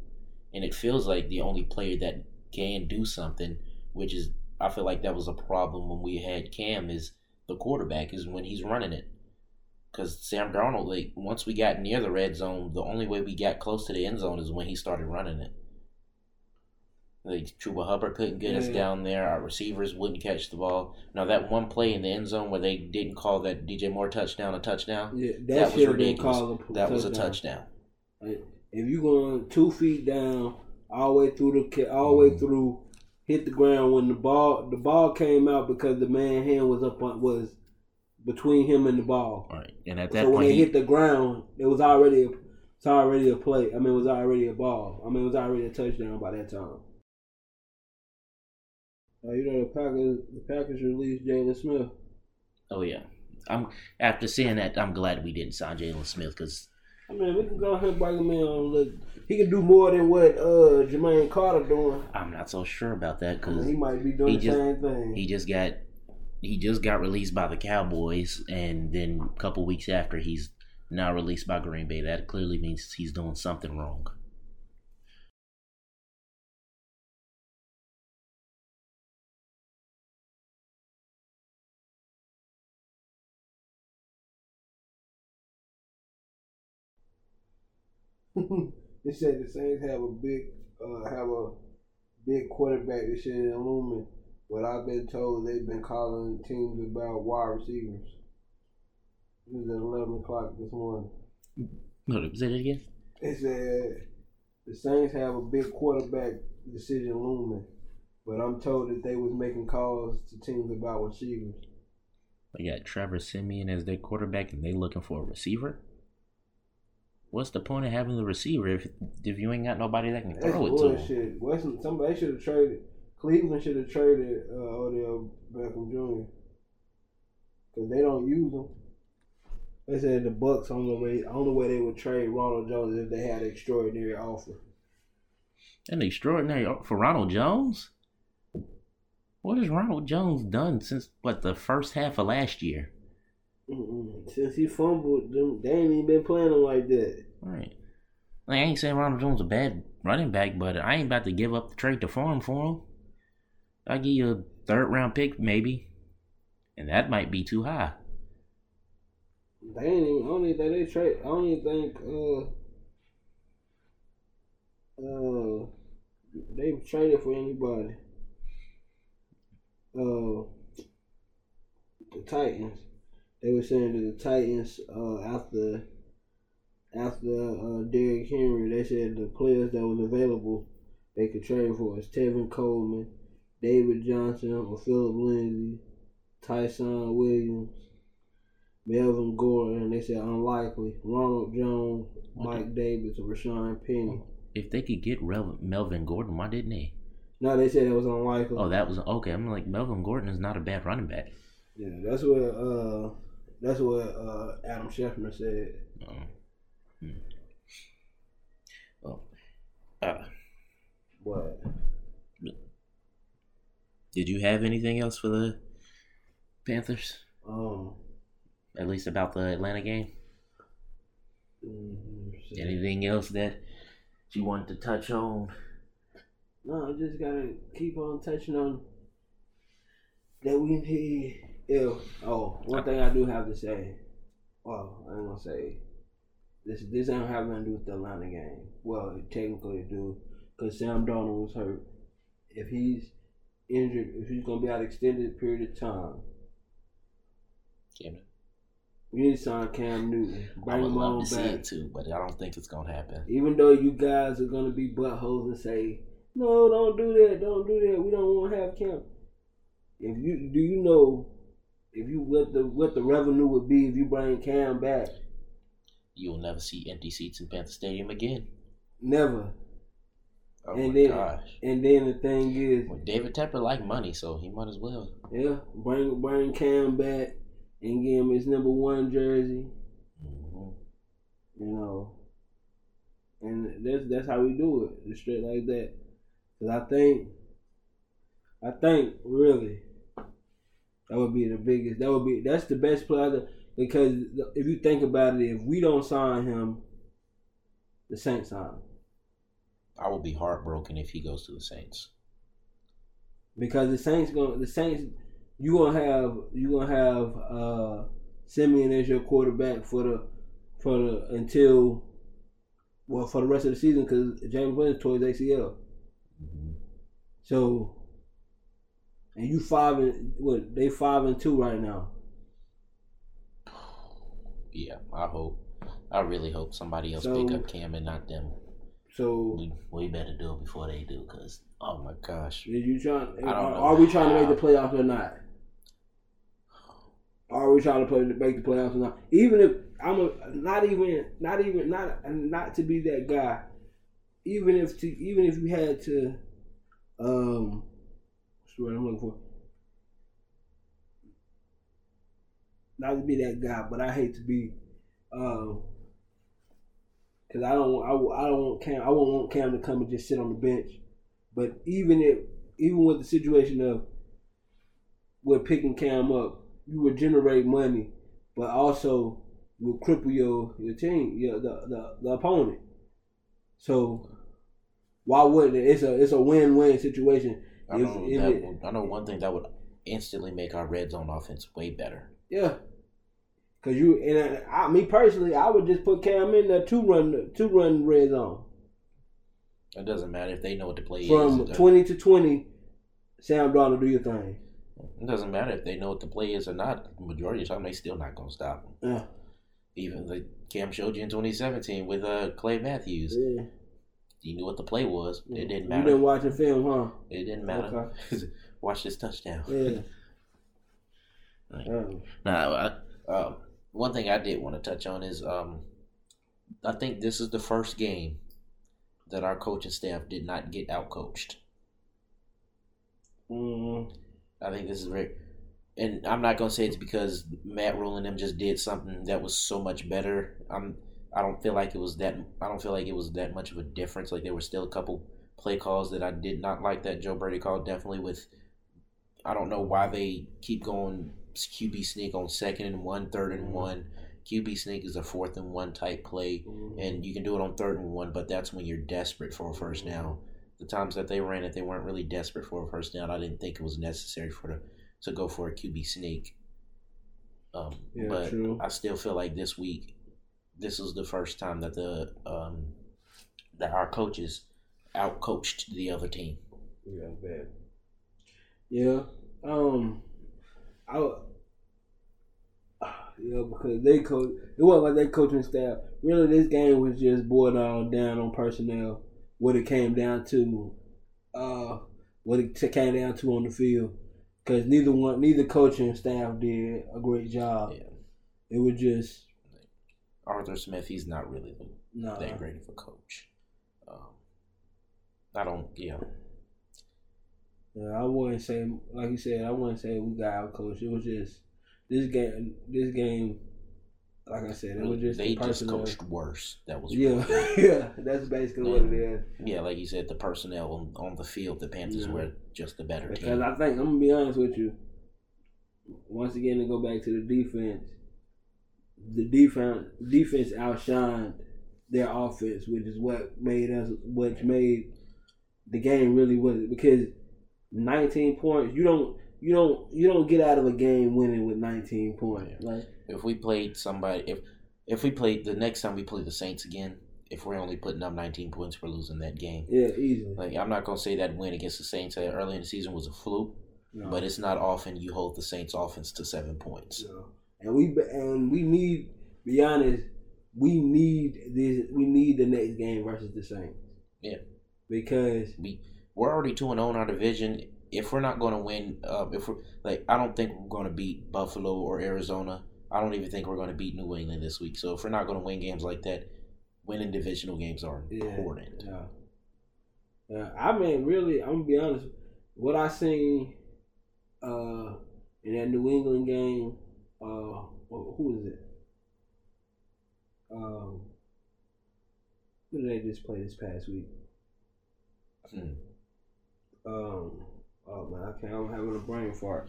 and it feels like the only player that can do something, which is I feel like that was a problem when we had Cam is the quarterback is when he's running it. Because Sam Darnold, like once we got near the red zone, the only way we got close to the end zone is when he started running it. Like Chuba Hubbard couldn't get yeah, us down there. Our receivers wouldn't catch the ball. Now that one play in the end zone where they didn't call that DJ Moore touchdown a touchdown, yeah, that, that was ridiculous. that was a touchdown. If you're going two feet down all the way through the all the way mm. through hit the ground when the ball the ball came out because the man hand was up on was between him and the ball. All right, and at that So when point, they he, hit the ground, it was already a, it's already a play. I mean, it was already a ball. I mean, it was already a touchdown by that time. Uh, you know the Packers the Packers released Jaylon Smith. oh yeah, I'm after seeing that, I'm glad we didn't sign Jaylon Smith because I mean, we can go ahead and bring him in on look. He can do more than what uh Jermaine Carter doing. I'm not so sure about that I because mean, he might be doing the just- same thing. he just got he just got released by the Cowboys, and then a couple weeks after he's now released by Green Bay. That clearly means he's doing something wrong. They said the Saints have a big uh have a big quarterback this year in Lumen. But I've been told they've been calling teams about wide receivers. This is at eleven o'clock this morning. What say that again? They said the Saints have a big quarterback decision looming, but I'm told that they was making calls to teams about receivers. They got Trevor Siemian as their quarterback, and they looking for a receiver. What's the point of having the receiver if if you ain't got nobody that can That's throw it to him? bullshit. Western, somebody should have traded. Cleveland should have traded uh, Odell Beckham Jr. because they don't use him. They said the Bucks only way only way they would trade Ronald Jones if they had an extraordinary offer. An extraordinary for Ronald Jones. What has Ronald Jones done since what the first half of last year? Mm-mm. Since he fumbled, them, they ain't even been playing him like that. Right. Like, I ain't saying Ronald Jones a bad running back, but I ain't about to give up the trade to farm for him. I'll give you a third round pick, maybe. And that might be too high. They ain't even. I don't even think they trade. I don't even think. Uh. Uh. They traded for anybody. Uh. The Titans. They were saying that the Titans. Uh. After. After uh, Derrick Henry, they said the players that was available, they could trade for is Tevin Coleman, David Johnson, or Phillip Lindsay, Ty'Son Williams. Melvin Gordon, they said unlikely. Ronald Jones, Mike Davis, or Rashawn Penny. If they could get Rel- Melvin Gordon, why didn't they? No, they said it was unlikely. Oh, that was okay. I'm like Melvin Gordon is not a bad running back. yeah, that's what uh, that's what uh, Adam Schefter said. Um, hmm. Well, uh, But did you have anything else for the Panthers? um, At least about the Atlanta game? mm, shit. Anything else that you wanted to touch on? no, I just gotta keep on touching on that we need. If oh, one thing I do have to say. Well, I'm gonna say this. This ain't have nothing to do with the Atlanta game. Well, it technically it do, because Sam Darnold was hurt. If he's injured, if he's gonna be out extended period of time, Cam, we need to sign Cam Newton. I Bring would him love on to see back. it too, but I don't think it's gonna happen. Even though you guys are gonna be buttholes and say, "No, don't do that, don't do that. We don't want to have Cam." If you do, you know, if you what the what the revenue would be if you bring Cam back. You'll never see empty seats in Panther Stadium again. Never. Oh and my then, gosh. and then the thing is, Well, David Tepper like money, so he might as well. yeah, bring bring Cam back and give him his number one jersey. hmm You know, and that's that's how we do it, just straight like that. Cause I think, I think really, that would be the biggest. That would be that's the best player. Because if you think about it, if we don't sign him, the Saints sign him. I will be heartbroken if he goes to the Saints. because the Saints going the Saints you gonna have you gonna have uh Siemian as your quarterback for the for the until well for the rest of the season because Jameis Winston tore his ACL. hmm So and you five and what they five and two right now. Yeah, I hope. I really hope somebody else So- pick up Cam and not them. So We, we better do it before they do, cause oh my gosh, you trying? I don't know Are we trying to make the *sighs* playoffs or not? Are we trying to play make the playoffs or not? Even if I'm a, not even not even not not to be that guy. Even if to even if we had to, um, what's the I'm looking for? Not to be that guy, but I hate to be, um, because I don't I, I don't want Cam I won't want Cam to come and just sit on the bench. But even if even with the situation of with picking Cam up, you would generate money, but also will cripple your your team, your the the, the opponent. So why wouldn't it? It's a it's a win win situation. I know that. it- I know one thing that would instantly make our red zone offense way better. Yeah. Cause you and I, me personally, I would just put Cam in there two run two run red zone It doesn't matter if they know what the play from is. twenty to twenty. Sam Darnold, do your thing. It doesn't matter if they know what the play is or not. The majority of the time, they still not gonna stop. Yeah, Even like Cam showed you in 2017 with uh, Clay Matthews, yeah. You knew what the play was. It didn't matter. You matter. been watching film, huh? It didn't matter. *laughs* Watch this touchdown. Yeah. *laughs* Like, Um, Now, I, um, one thing I did want to touch on is um, I think this is the first game that our coaching staff did not get outcoached. mm, I think this is very, and I'm not gonna say it's because Matt Rhule and them just did something that was so much better. I'm, I don't feel like it was that. I don't feel like it was that much of a difference. Like there were still a couple play calls that I did not like that Joe Brady called. Definitely with, I don't know why they keep going QB sneak on second and one, third and mm-hmm. one. QB sneak is a fourth and one type play, mm-hmm. and you can do it on third and one, but that's when you're desperate for a first mm-hmm. down. The times that they ran it, they weren't really desperate for a first down. I didn't think it was necessary for the to go for a QB sneak. Um, Yeah, but true. I still feel like this week, this was the first time that the um, that our coaches outcoached the other team. yeah, bad. Yeah. Um, I. *sighs* Yeah, because they coach. It wasn't like they coaching staff. Really, this game was just boiled all down on personnel. What it came down to, uh, what it came down to on the field. Because neither one, neither coaching staff did a great job. Yeah. It was just Arthur Smith, he's not really no. that great of a coach. Um, I don't, yeah. Yeah, I wouldn't say like you said. I wouldn't say we got out coached. It was just this game. This game, like I said, it was just they the just coached worse. That was Yeah, *laughs* yeah, that's basically what it is. Yeah, like you said, the personnel on, on the field, the Panthers Yeah. were just the better Because team. I think I'm gonna be honest with you. Once again, to go back to the defense, the defense defense outshined their offense, which is what made us, which made the game really was because 19 points. You don't, you don't, you don't get out of a game winning with 19 points. Like If we played somebody, if if we played the next time we play the Saints again, if we're only putting up 19 points, we're losing that game. yeah, easily. Like I'm not gonna say that win against the Saints early in the season was a fluke, No. but it's not often you hold the Saints offense to seven points. No. And we and we need be honest, we need this we need the next game versus the Saints. Yeah. Because We we're already two and zero in our division. If we're not going to win, uh, if we're like, I don't think we're going to beat Buffalo or Arizona. I don't even think we're going to beat New England this week. So if we're not going to win games like that, winning divisional games are important. Yeah. Yeah. I mean really I'm gonna be honest, what I seen uh in that New England game, uh who who is it? Um who did they just play this past week? Hmm. Um oh man, I can't I'm having a brain fart.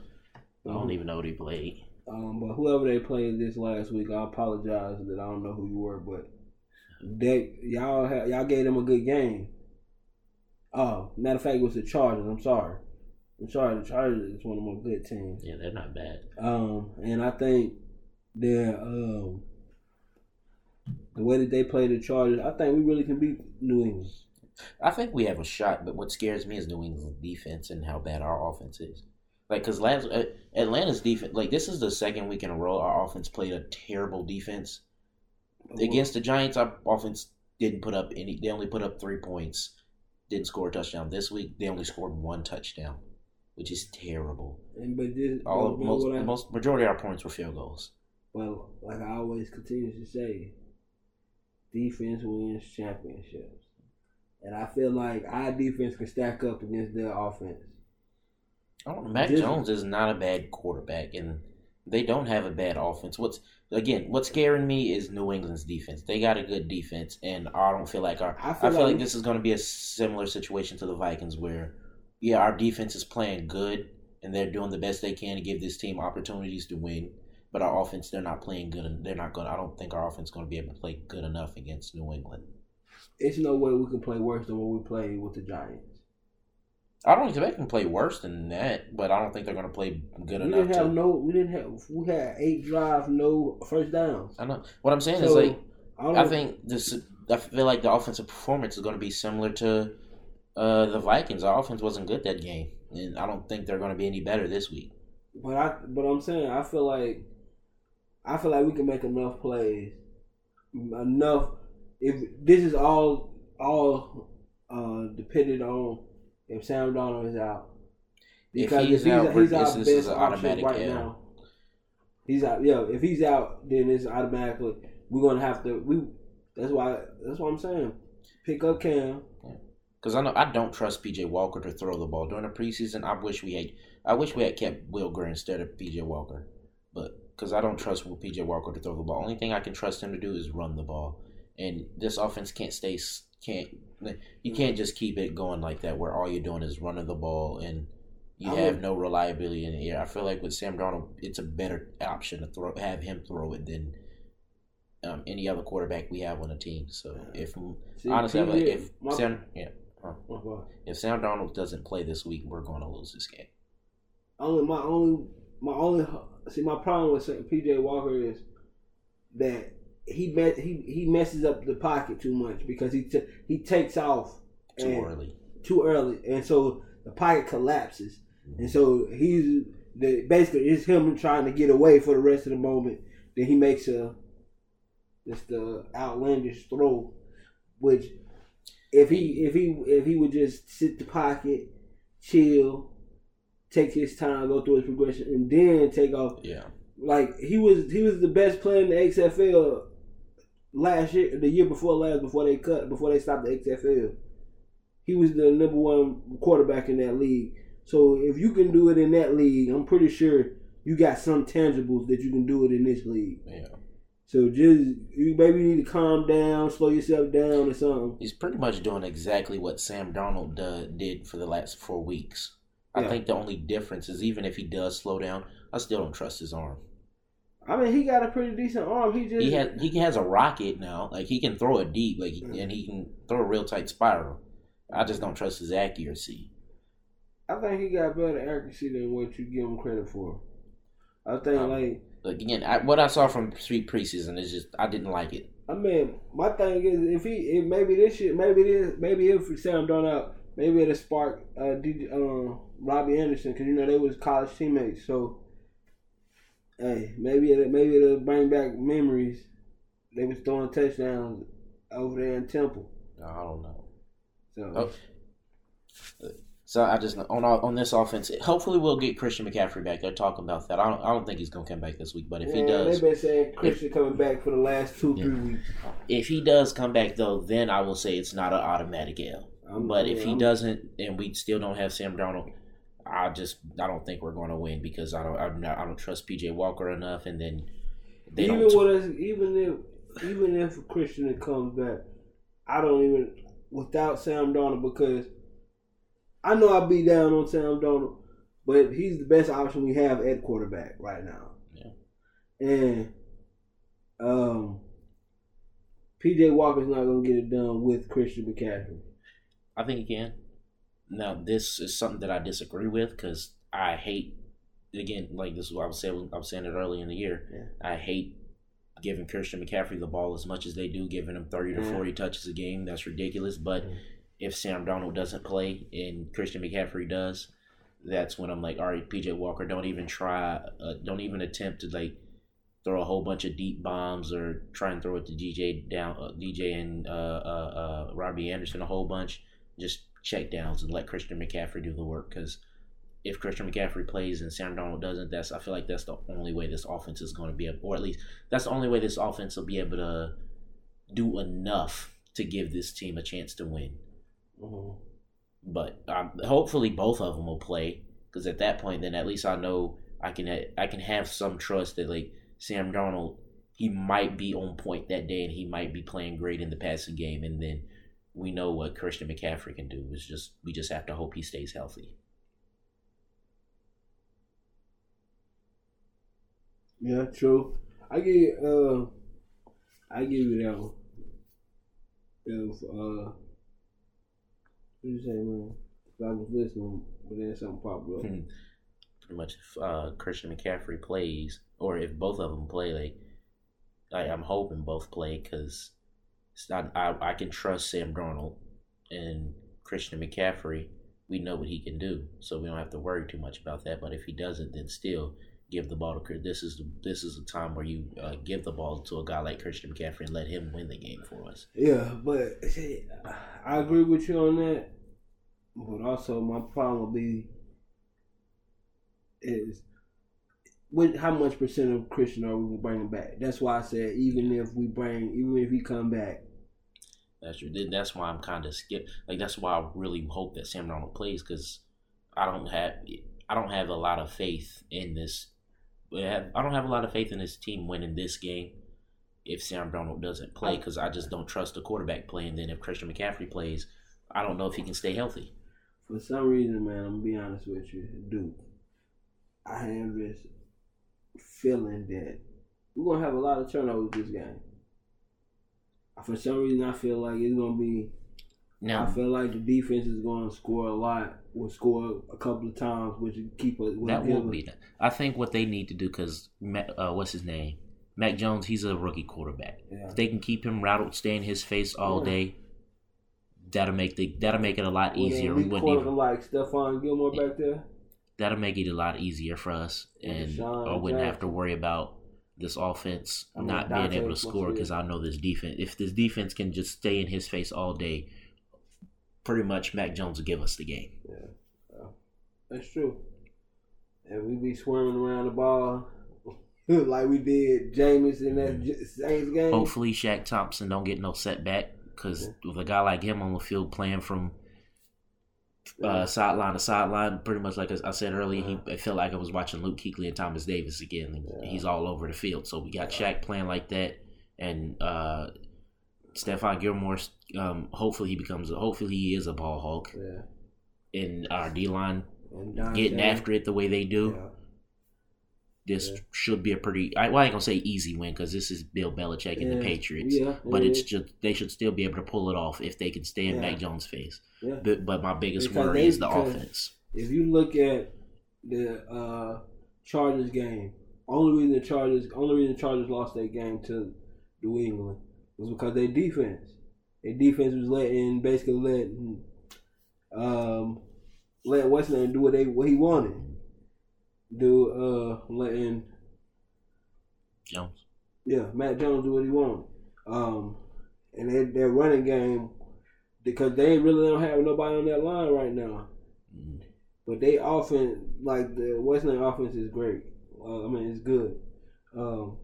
I don't even know what he played. Um, but whoever they played this last week, I apologize that I don't know who you were, but they y'all ha- y'all gave them a good game. Oh, matter of fact, it was the Chargers. I'm sorry. The Chargers is one of my good teams. Yeah, they're not bad. Um, and I think they're um the way that they play the Chargers, I think we really can beat New England. I think we have a shot, but what scares me is New England's defense and how bad our offense is. Like, because last uh, Atlanta's defense, like this is the second week in a row our offense played a terrible defense. Against the Giants, our offense didn't put up any. They only put up three points. Didn't score a touchdown this week. They only scored one touchdown, which is terrible. And but this, All of most, I- most majority of our points were field goals. Well, like I always continue to say, defense wins championships. And I feel like our defense can stack up against their offense. I don't know. Mac This- Jones is not a bad quarterback, and they don't have a bad offense. What's again? What's scaring me is New England's defense. They got a good defense, and I don't feel like our. I I feel feel, like, like- this is going to be a similar situation to the Vikings, where yeah, our defense is playing good, and they're doing the best they can to give this team opportunities to win. But our offense, they're not playing good, and they're not going. I don't think our offense is going to be able to play good enough against New England. It's no way we can play worse than what we played with the Giants. I don't expect them to play worse than that, but I don't think they're going to play good We enough. didn't have to, no. We didn't have. We had eight drives, no first downs. I know what I'm saying So, is like. don't- I think this. I feel like the offensive performance is going to be similar to uh, the Vikings. Our offense wasn't good that game, and I don't think they're going to be any better this week. But I, but I'm saying, I feel like, I feel like we can make enough plays, enough. If this is all, all uh, dependent on if Sam Darnold is out, because If because he's out, he's this- our this is best option automatic right L. now. He's out. Yeah, if he's out, then it's automatically we're gonna have to. We. That's why. That's what I'm saying. Pick up Cam. Because I know I don't trust PJ Walker to throw the ball during the preseason. I wish we had. I wish we had kept Will Grier instead of PJ Walker, but because I don't trust PJ Walker to throw the ball. Only thing I can trust him to do is run the ball, and this offense can't stay. Can't you can't just keep it going like that where all you're doing is running the ball and you I have would- no reliability in the air. I feel like with Sam Darnold, it's a better option to throw have him throw it than um, any other quarterback we have on the team. So if See, honestly, like PJ if my- Sam yeah. If Sam Darnold doesn't play this week, we're going to lose this game. only my only my only see my problem with PJ Walker is that he me- he he messes up the pocket too much because he t- he takes off Too early. too early. And so the pocket collapses. Mm-hmm. And so he's the basically it's him trying to get away for the rest of the moment. Then he makes a just a outlandish throw which if he if he if he would just sit the pocket chill take his time go through his progression and then take off Yeah. like he was he was the best player in the XFL last year, the year before last, before they cut, before they stopped the XFL. He was the number one quarterback in that league. So if you can do it in that league, I'm pretty sure you got some tangibles that you can do it in this league. Yeah. So just you maybe need to calm down, slow yourself down or something. He's pretty much doing exactly what Sam Darnold uh, did for the last four weeks. I Yeah. think the only difference is even if he does slow down, I still don't trust his arm. I mean, he got a pretty decent arm. He just He has he has a rocket now, like he can throw it deep, like he, and he can throw a real tight spiral. I just don't trust his accuracy. I think he got better accuracy than what you give him credit for. I think Um, like Like again, I, what I saw from pre preseason is just I didn't like it. I mean, my thing is if he if maybe this shit maybe this maybe if Sam done out maybe it'll spark uh, DJ, uh Robbie Anderson because you know they was college teammates so hey maybe it maybe it'll bring back memories. They was throwing touchdowns over there in Temple. I don't know. So Oh. So I just on on this offense, hopefully we'll get Christian McCaffrey back. They're talking about that. I don't I don't think he's gonna come back this week, but if he does, they've been saying Christian coming back for the last two Yeah. three weeks. if he does come back though, then I will say it's not an automatic L. I'm- But if yeah, he I'm- doesn't, and we still don't have Sam Darnold, I just I don't think we're going to win because I don't I'm not, I don't trust PJ Walker enough, and then they even don't. with us, even if even if Christian comes back, I don't even without Sam Darnold because I know I'll be down on Sam Darnold, but he's the best option we have at quarterback right now. Yeah. And um, PJ Walker's not gonna get it done with Christian McCaffrey. I think he can. Now this is something that I disagree with because I hate again like this is what I was saying I was saying it early in the year. Yeah. I hate giving Christian McCaffrey the ball as much as they do, giving him thirty to Yeah. forty touches a game. That's ridiculous. But Yeah. If Sam Darnold doesn't play and Christian McCaffrey does, that's when I'm like, all right, PJ Walker, don't even try, uh, don't even attempt to like throw a whole bunch of deep bombs or try and throw it to DJ down, uh, DJ and uh, uh, uh, Robbie Anderson a whole bunch. Just check downs and let Christian McCaffrey do the work because if Christian McCaffrey plays and Sam Darnold doesn't, that's I feel like that's the only way this offense is going to be able, or at least that's the only way this offense will be able to do enough to give this team a chance to win. Mm-hmm. But um, hopefully both of them will play because at that point, then at least I know I can I can have some trust that like Sam Darnold he might be on point that day and he might be playing great in the passing game, and then we know what Christian McCaffrey can do. It's just we just have to hope he stays healthy. Yeah, true. I give uh, I give you that one. If uh, you say, man? I was listening, but then something popped up. Hmm. Pretty much, if uh, Christian McCaffrey plays, or if both of them play, like I, I'm hoping both play because it's not. I I can trust Sam Darnold and Christian McCaffrey. We know what he can do, so we don't have to worry too much about that. But if he doesn't, then still give the ball to Chris. This is this is a time where you uh, give the ball to a guy like Christian McCaffrey and let him win the game for us. Yeah, but see, I agree with you on that. But also, my problem will be is with how much percent of Christian are we bringing back? That's why I said even if we bring, even if he come back, That's true. That's why I'm kind of skip. Like that's why I really hope that Sam Darnold plays because I don't have I don't have a lot of faith in this. I don't have a lot of faith in this team winning this game if Sam Darnold doesn't play because I just don't trust the quarterback playing. Then if Christian McCaffrey plays, I don't know if he can stay healthy. For some reason, man, I'm gonna be honest with you, dude. I have this feeling that we're gonna have a lot of turnovers this game. For some reason, I feel like it's gonna be. Now I feel like the defense is going to score a lot. Will score a couple of times, which will keep us. that won't be that. I think what they need to do because uh, what's his name, Mac Jones, he's a rookie quarterback. Yeah. If they can keep him rattled, stay in his face all Yeah. day, that'll make the that'll make it a lot easier. we We wouldn't even like Stephon Gilmore back there. that'll make it a lot easier for us, And Deshaun I wouldn't have to worry about this offense I mean, not being able to score because I know this defense. If this defense can just stay in his face all day, pretty much Mac Jones will give us the game. Yeah, That's true. And we be swarming around the ball *laughs* like we did Jameis in that mm-hmm. J- Saints game. Hopefully, Shaq Thompson don't get no setback because with a guy like him on the field playing from uh, sideline to sideline, pretty much like I said earlier, he it felt like I was watching Luke Kuechly and Thomas Davis again. Yeah. He's all over the field. So we got Shaq playing like that, and uh, Stephon Gilmore. Um, hopefully he becomes. A, hopefully he is a ball hawk, Yeah. and our D line getting after it the way they do. Yeah. This Yeah. should be a pretty. I, well, I ain't gonna say easy win because this is Bill Belichick and the Patriots. Yeah, but it it's just they should still be able to pull it off if they can stay in. Mac Jones' face. But, but my biggest Because worry they- is the offense. If you look at the uh, Chargers game, only reason the Chargers, only reason the Chargers lost that game to New England was because their defense. Their defense was letting basically letting um let Westland do what they what he wanted. Do uh letting Jones. yeah, Matt Jones do what he wanted. Um, and their, their running game, because they really don't have nobody on that line right now. Mm. But they offense, like the Westland offense, is great. Uh, I mean, it's good. Um,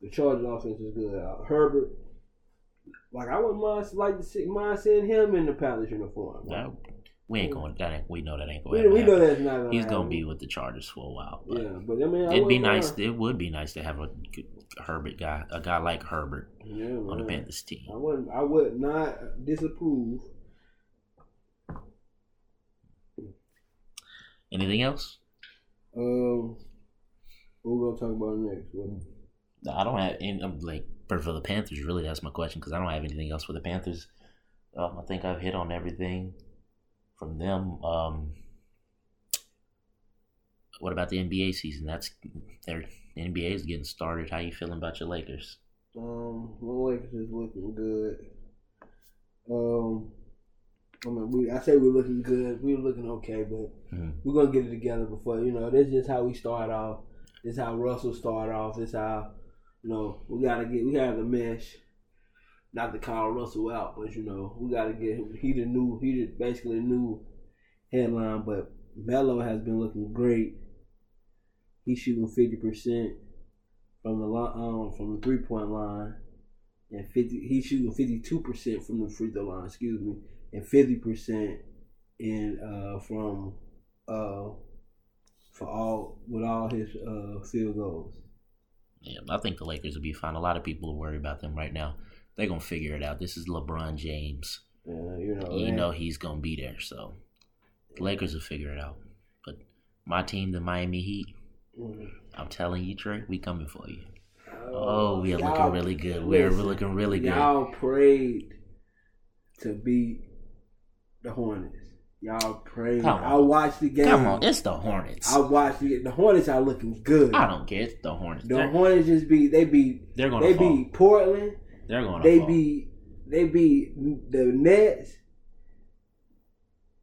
the Chargers offense is good. Uh, Herbert, like I wouldn't mind like to see, mind seeing him in the Palace uniform. That, we ain't going. That ain't, we know that ain't going. we know that's not. Gonna He's gonna be with the Chargers for a while. But Yeah, but I mean, I it'd be nice. It would be nice to have a Herbert guy, a guy like Herbert Yeah, on the. Panthers team. I wouldn't. I would not disapprove. Anything else? Um, what we gonna talk about next? What, I don't have any. I'm like for for the Panthers. Really, that's my question because I don't have anything else for the Panthers. Um, I think I've hit on everything from them. Um, what about the NBA season? That's their NBA is getting started. How you feeling about your Lakers? Um, my Lakers is looking good. Um, I mean, we I say we're looking good. We're looking okay, but Mhm. we're gonna get it together before you know. This is how we start off. This is how Russell start off. This is how You know, we gotta get we have to mesh. Not to call Russell out, but you know, we gotta get him. He the new, he the basically new headline. But Melo has been looking great. He's shooting fifty percent from the um, from the three point line, and fifty. He's shooting fifty two percent from the free throw line. Excuse me, and fifty percent in uh from uh for all with all his uh field goals. Yeah, I think the Lakers will be fine. A lot of people are worried about them right now. They're gonna figure it out. This is LeBron James. Uh, you know, You know he's gonna be there, so the Lakers will figure it out. But my team, the Miami Heat, Mm. I'm telling you, Trey, we coming for you. Uh, Oh, we are looking really good. We're looking really good. Y'all prayed to beat the Hornets. Y'all prayed. I watched the game. Come on, it's the Hornets. I watched the the Hornets are looking good. I don't care. It's the Hornets. The They're, Hornets just beat they beat they're gonna they fall. beat Portland. They're gonna They fall. beat they beat the Nets.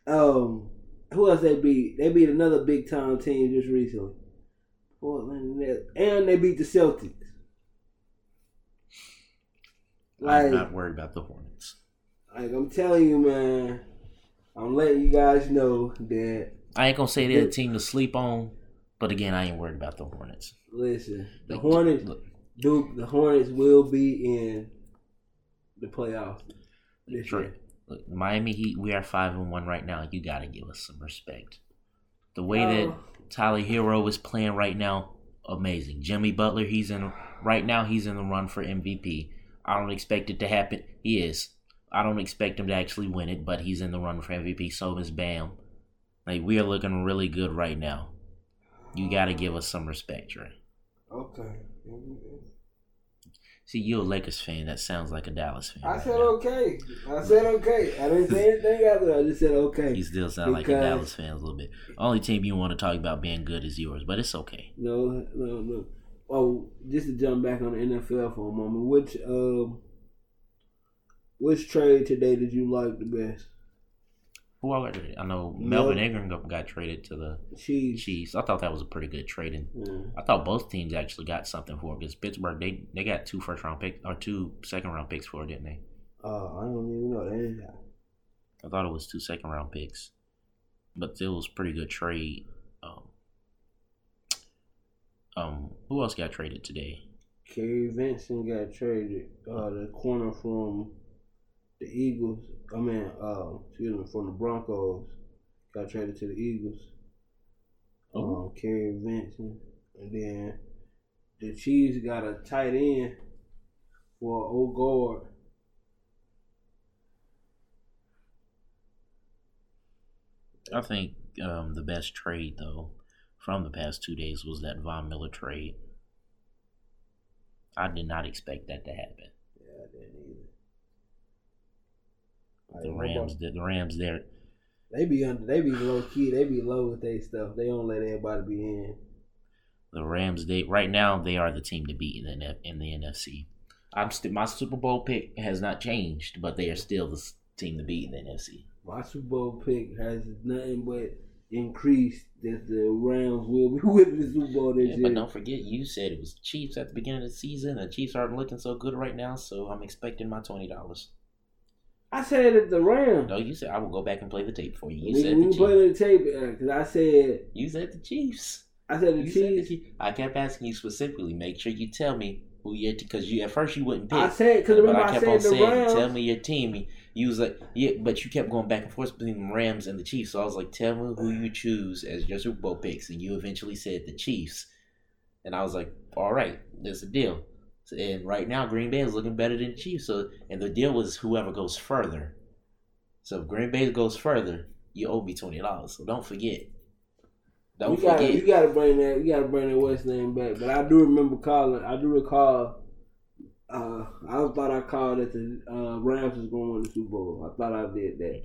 Um, who else they beat? They beat another big time team just recently. Portland Nets, and they beat the Celtics. Like, I'm not worried about the Hornets. like I'm telling you, man, I'm letting you guys know that. I ain't gonna say they're a team to sleep on, but again, I ain't worried about the Hornets. Listen, the Like, Hornets, look, Duke, the Hornets will be in the playoffs this year. look, Miami Heat, we are five and one right now. You gotta give us some respect. The way that Oh. Tyler Herro is playing right now, amazing. Jimmy Butler, he's in right now. He's in the run for MVP. I don't expect it to happen. He is. I don't expect him to actually win it, but he's in the run for MVP. So is Bam. Like we are looking really good right now. You gotta give us some respect, Trey. Okay. See, you're a Lakers fan. That sounds like a Dallas fan. I right said now. okay. I said okay. I didn't say anything after. I just said okay. You still sound like a Dallas fan a little bit. Only team you want to talk about being good is yours, but it's okay. No, no, no. Oh, just to jump back on the NFL for a moment, which um, which trade today did you like the best? Who all got traded? I know No. Melvin Ingram got- got traded to the Chiefs. Chiefs. I thought that was a pretty good trading. Yeah. I thought both teams actually got something for it because Pittsburgh they they got two first round picks or two second round picks for it, didn't they? Uh, I don't even know. They didn't. I thought it was two second round picks, but it was a pretty good trade. Um, um, who else got traded today? Kerry Vincent got traded. Uh, the corner from the Eagles. I mean, uh, excuse me, from the Broncos got traded to the Eagles. Oh. Um, Kerry Vincent, and then the Chiefs got a tight end for old guard. I think um, the best trade though from the past two days was that Von Miller trade. I did not expect that to happen. Yeah, I didn't either. The Rams, the, the Rams, there. They be under. They be low key. They be low with their stuff. They don't let everybody be in. The Rams, they right now they are the team to beat in the in the NFC. I'm still my Super Bowl pick has not changed, but they are still the team to beat in the NFC. My Super Bowl pick has nothing but increased that the Rams will be *laughs* winning the Super Bowl this Yeah, year. but don't forget, you said it was Chiefs at the beginning of the season. The Chiefs aren't looking so good right now, so I'm expecting my twenty dollars. I said it the Rams. No, you said I will go back and play the tape for you. You we said we the play the tape uh, because I said You said the Chiefs. I said the You said the Chiefs. Chiefs. I kept asking you specifically. Make sure you tell me who your because you at first you wouldn't pick. I said because remember I I, kept said on the saying, Rams. "Tell me your team." You was like, "Yeah," but you kept going back and forth between the Rams and the Chiefs. So I was like, "Tell me who you choose as your Super Bowl picks," and you eventually said the Chiefs. And I was like, "All right, that's a deal." And right now, Green Bay is looking better than Chiefs. So, and the deal was whoever goes further. So if Green Bay goes further, you owe me twenty dollars. So don't forget. Don't you gotta, forget. you gotta bring that, you gotta bring that West name back. But I do remember calling. I do recall. Uh, I thought I called that the uh, Rams was going to win the Super Bowl. I thought I did that.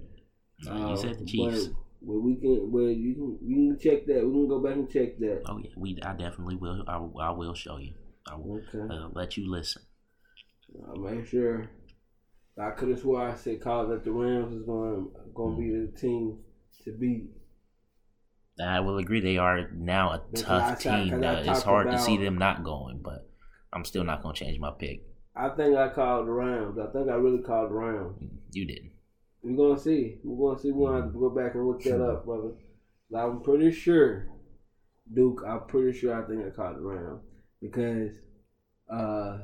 No, you Uh, said the Chiefs. But, well, we can. Well, you can. We can check that. We can go back and check that. Oh yeah, we. I definitely will. I, I will show you. I will Okay. uh, let you listen. I'll make sure. I could have swore I said called that the Rams is going going to be the team to beat. I will agree they are now a Because tough team. Uh, it's hard to see them not going, but I'm still not gonna change my pick. I think I called the Rams. I think I really called the Rams. You didn't. We're gonna see. We're gonna see. We're gonna have to go back and look that up, brother. I'm pretty sure, Duke. I'm pretty sure. I think I called the Rams because, uh,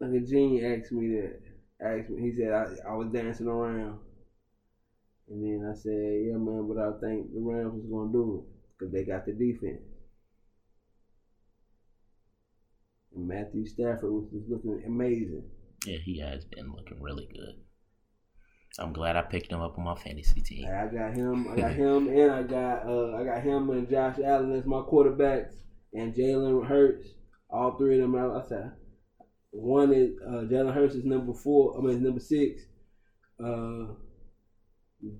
like a genie asked me that. Asked me. He said I, I was dancing around, and then I said, "Yeah, man," but I think the Rams is gonna do it because they got the defense. And Matthew Stafford was just looking amazing. Yeah, he has been looking really good. I'm glad I picked him up on my fantasy team. I got him. I got *laughs* him, and I got uh, I got him and Josh Allen as my quarterbacks, and Jalen Hurts. All three of them. I said one is uh, Jalen Hurts is number four. I mean, number six. Uh,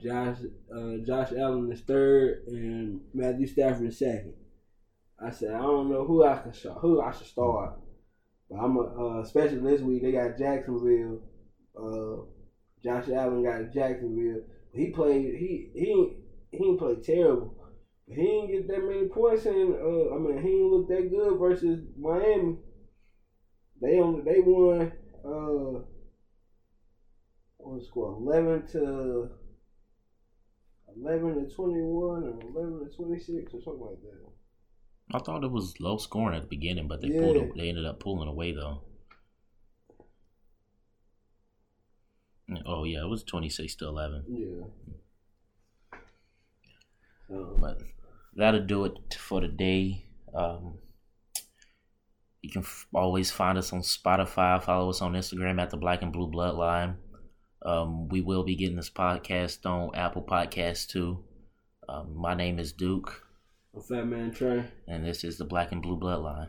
Josh uh, Josh Allen is third, and Matthew Stafford is second. I said I don't know who I can start, who I should start, but I'm a, uh, especially this week they got Jacksonville. Uh, Josh Allen got Jacksonville. He played he he he didn't play terrible. He didn't get that many points in uh, I mean he didn't look that good versus Miami. They only they won uh what was score? Eleven to eleven to twenty one or eleven to twenty six or something like that. I thought it was low scoring at the beginning, but they Yeah. pulled. They ended up pulling away though. Oh yeah, it was twenty six to eleven. Yeah. So, But that'll do it for today. Um, you can f- always find us on Spotify. Follow us on Instagram at the Black and Blue Bloodline. Um, we will be getting this podcast on Apple Podcasts too. Um, my name is Duke, I'm Fat Man Trey. and this is the Black and Blue Bloodline.